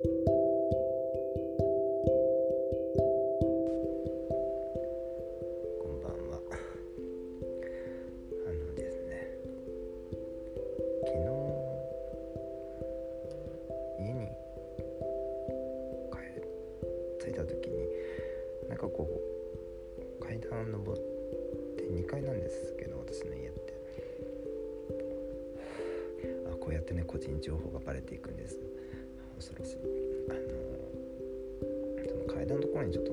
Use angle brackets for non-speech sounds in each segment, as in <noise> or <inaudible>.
こんばんは。あのですね昨日家に帰着いた時になんかこう階段登って2階なんですけど私の家って。あこうやってね個人情報がバレていくんですね。恐ろしい。あのその階段のところにちょっと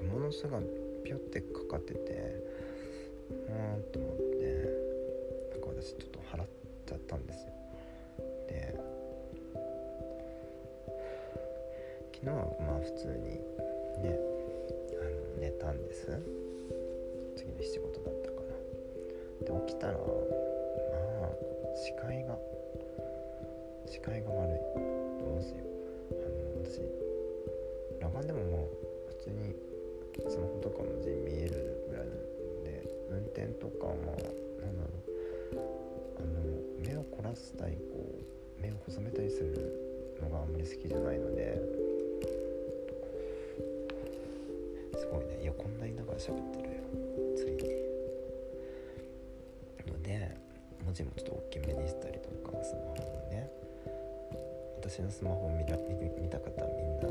蜘の巣がピョってかかっててうーんと思ってなんか私ちょっと払っちゃったんですよ。で昨日はまあ普通にねあの寝たんです。次の日仕事だったから。で起きたらまあ視界が視界が悪とかまあなんだろう。あの目を凝らしたりこう目を細めたりするのがあんまり好きじゃないのですごいね。横になりながら喋ってるよ。ついに。ので文字もちょっと大きめにしたりとかスマホのね私のスマホを見ら見た方みんな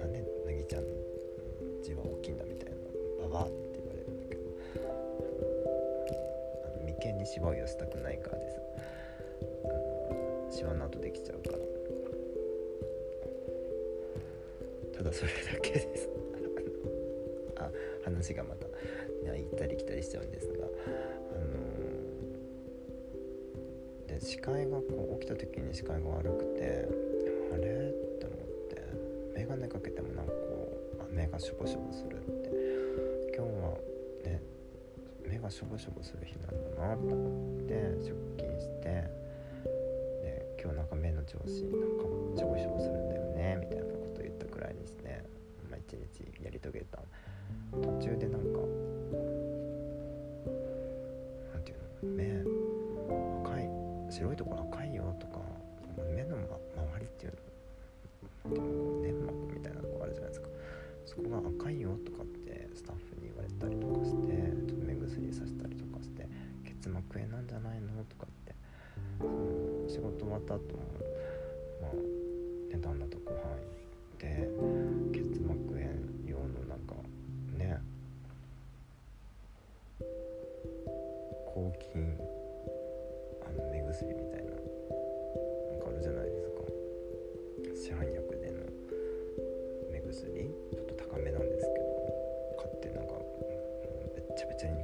なんでなぎちゃん字は大きいんだみたいな。ババアってあの眉間にシワを寄せたくないからです。あのシワの後できちゃうから。ただそれだけです。<laughs> あのあ話がまた、行ったり来たりしちゃうんですがあので視界がこう起きた時に視界が悪くてあれ？って思って眼鏡かけてもなんかこう目がしょぼしょぼするしょぼしょぼする日なんだなと思って出勤してで今日なんか目の調子なんかしょぼしょぼするんだよねみたいなことを言ったくらいにして、まあ、一日やり遂げた。途中でなんかなんとかって。その仕事終わった後もまあね旦那とご飯行って結膜炎用のなんかね。抗菌あの目薬みたいななんかあるじゃないですか。市販薬での目薬。ちょっと高めなんですけど。買ってなんかもうべっちゃべちゃに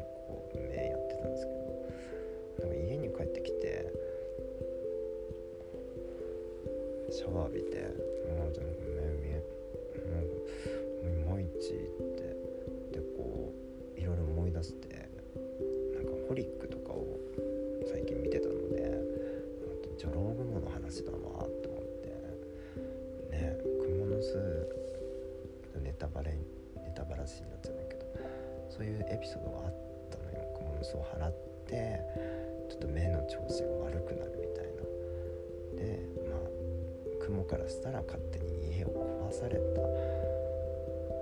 エピソードがあったのよクモの巣を払ってちょっと目の調子が悪くなるみたいな。でまあ雲からしたら勝手に家を壊された。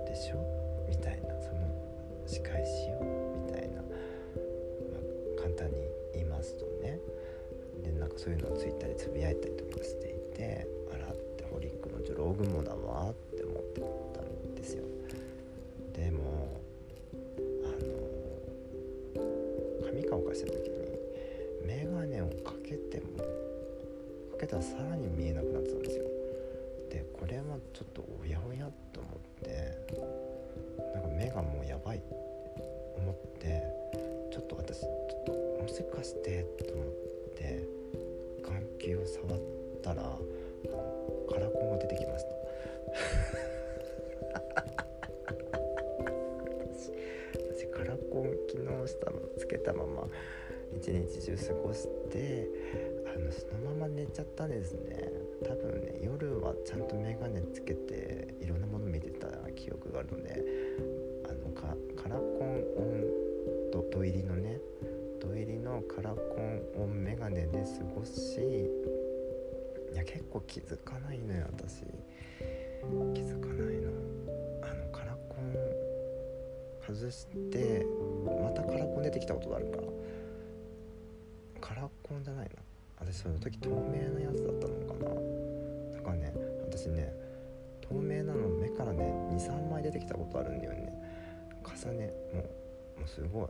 でしょ？みたいな。その仕返しよ？みたいな、まあ、簡単に言いますとね。でなんかそういうのをツイッターでつぶやいたりとかしていてあらってホリックのジョロウグモだわって思ってたんですよ。した時に眼鏡をかけてもかけたらさらに見えなくなってたんですよ。でこれはちょっとおやおやと思ってなんか目がもうやばいって思ってちょっと私ちょっともしかしてと思って眼球を触ったらしたつけたまま一日中過ごしてあのそのまま寝ちゃったんですね。多分ね夜はちゃんと眼鏡つけていろんなもの見てた記憶があるのであのカカラコンオンドド入りのねド入りのカラコンオン眼鏡で過ごしいや結構気づかないのよ私。気づかないの。外してまたカラコン出てきたことがあるか。らカラコンじゃないな。私その時透明なやつだったのかな。だからね私ね透明なの目からね23枚出てきたことあるんだよね。重ねもうもうすごい。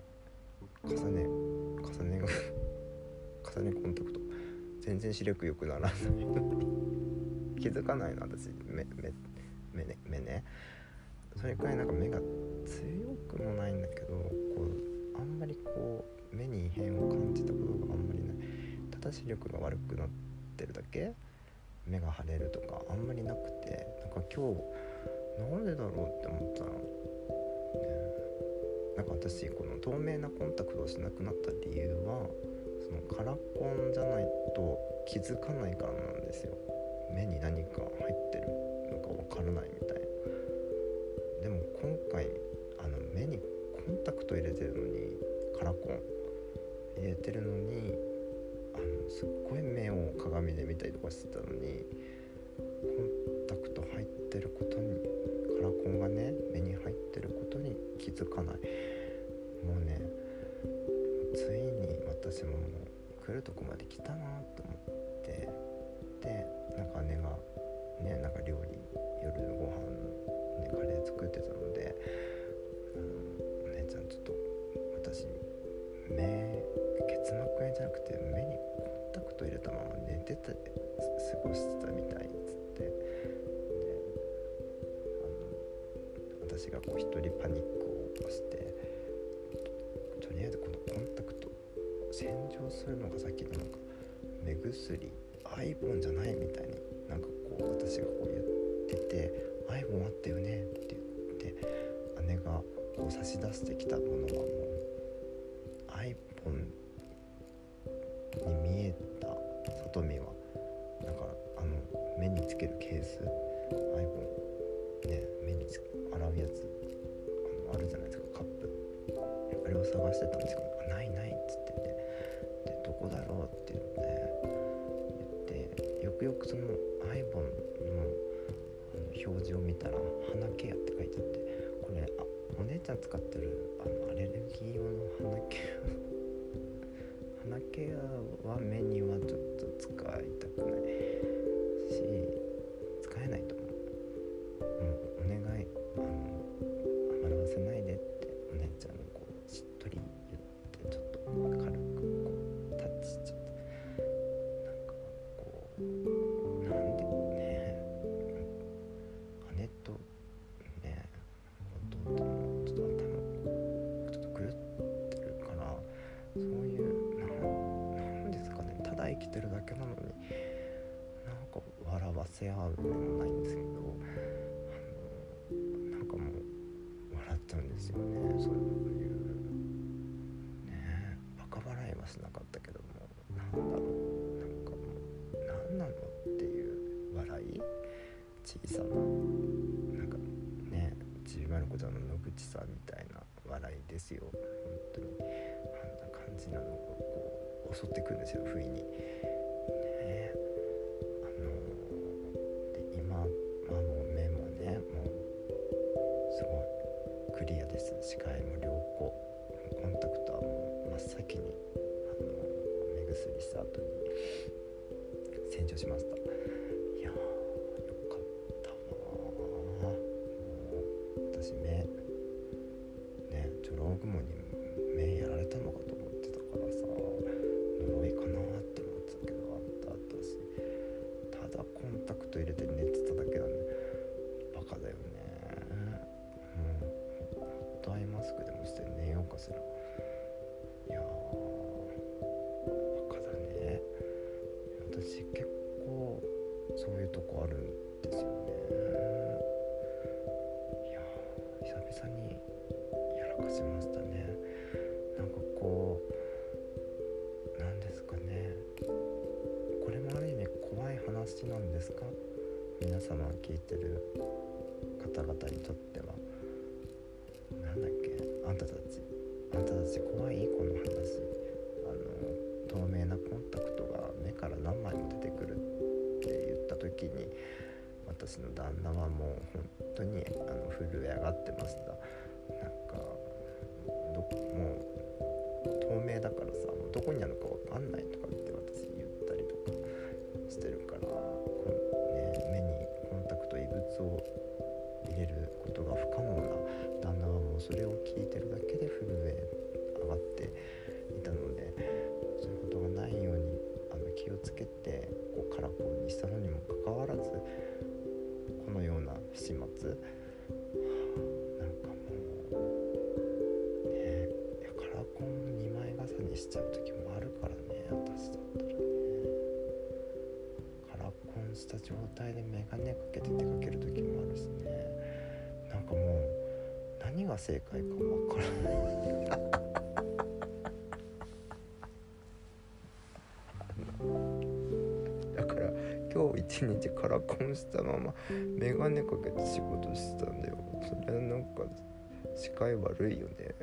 重ね重ねが <laughs> 重ねコンタクト。全然視力良くならない気づかないの私。目目目ね目ね。それくらいなんか目が強くもないんだけどこうあんまりこう目に異変を感じたことがあんまりない。ただ視力が悪くなってるだけ？目が腫れるとかあんまりなくて。なんか今日なんでだろうって思ったら、ね、なんか私この透明なコンタクトをしなくなった理由はそのカラコンじゃないと気づかないからなんですよ。目に何か入ってるのかわからないみたいな。も今回あの目にコンタクト入れてるのにカラコン入れてるのにあのすっごい目を鏡で見たりとかしてたのにコンタクト入ってることにカラコンがね目に入ってることに気づかない。もうねついに私ももう来るとこまで来たなと思ってがこう一人パニックを起こしてとりあえずこのコンタクト洗浄するのが先のなんか目薬アイボンじゃないみたいになんかこう私がこう言ってて「アイボンあったよね」って言って姉がこう差し出してきたものはもうアイボンに見えた外見はだかあの目につけるケースつあのあるじゃないですかカップ。あれを探してたんですけど「ないない」っつってて。でどこだろうって言って言ってよくよくそのアイボンの表示を見たら「鼻ケア」って書いてあってこれあお姉ちゃん使ってるあのアレルギー用の鼻ケア。<laughs> 鼻ケアは目にはちょっと使いたくですよねそういうね。バカ笑いはしなかったけどもなんだろう。なんかもう何なのっていう笑い。小さななんかねちびまる子ちゃんの野口さんみたいな笑いですよ本当にあんな感じなのがこう襲ってくるんですよ不意に。視界も良好。コンタクトはもう真っ先にあの目薬した後に洗浄しました。にやらかしましたね。なんかこうなんですかね。これもある意味怖い話なんですか？皆様聞いてる方々にとっては。なんだっけあんたたちあんたたち怖い？この話。あの透明なコンタクトが目から何枚も出てくるって言った時に私の旦那はもう本当にあの震え上がってました。なんかもう透明だからさもうどこにあるか分かんないとかって私言ったりとかしてるからこ、ね、目にコンタクト異物を入れることが不可能な旦那はもうそれを聞いてるだけで震え上がっていたのでそういうことがないようにあの気をつけて始末。なんかもうねカラコン2枚重ねしちゃう時もあるからね。私だったらね。カラコンした状態で眼鏡かけて出かける時もあるしね。なんかもう何が正解かわからない。今日一日カラコンしたまま眼鏡かけて仕事してたんだよ。それはなんか視界悪いよね。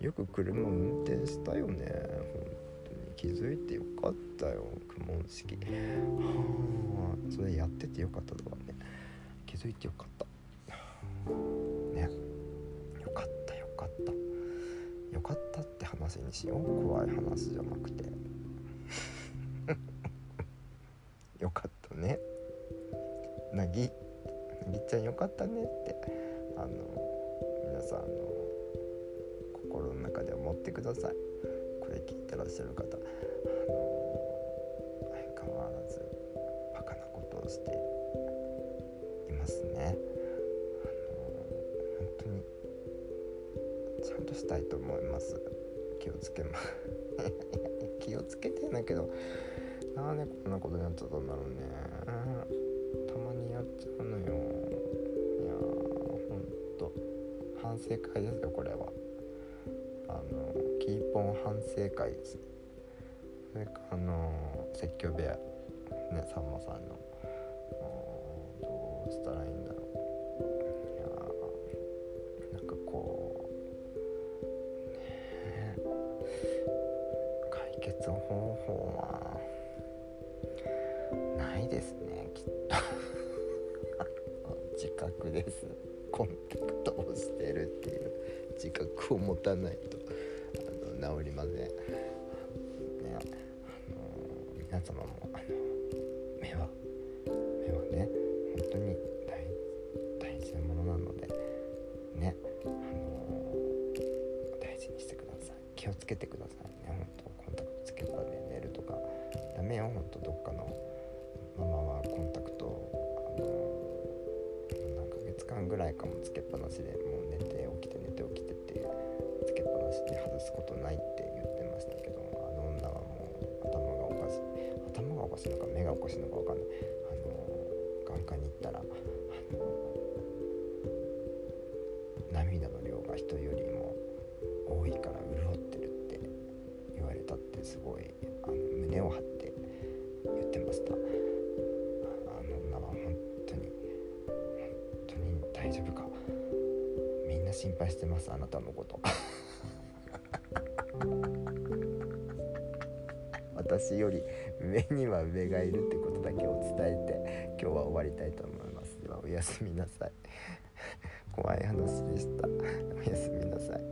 よく車運転したよね。本当に。気づいてよかったよ。苦問式はあ。それやっててよかっただわね。気づいてよかった。ね。よかったよかった。よかったって話にしよう。怖い話じゃなくて。<laughs> よかった。ねなぎなぎちゃんよかったねってあの皆さんあの心の中で思ってください。これ聞いてらっしゃる方あの相変わらずバカなことをしていますね。あの本当にちゃんとしたいと思います。気をつけます。<laughs> 気をつけてんだけどなんでこんなことになっちゃったんだろうね。やっちゃうのよ。いやーほんと。反省会ですよこれは。あのキーポン反省会です。それかあの説教部屋ねさんまさんの。どうしたらいいんだろう。いやーなんかこうね解決方法はないですねきっと。自覚です。コンタクトをしてるっていう。自覚を持たないと。あの治りません、ね、あの皆様もあの目は目はね本当に大大事なものなのでね。あの大事にしてください。気をつけてください。かもつけっぱなしでもう寝て起きて寝て起きてってつけっぱなしで外すことないって言ってましたけどあの女はもう頭がおかしい。頭がおかしいのか目がおかしいのか分かんない。あの眼科に行ったらあの涙の量が人よりも多いから潤ってるって言われたってすごい大丈夫か？みんな心配してますあなたのこと。<laughs> 私より目には上がいるってことだけを伝えて今日は終わりたいと思います。ではおやすみなさい。怖い話でした。おやすみなさい。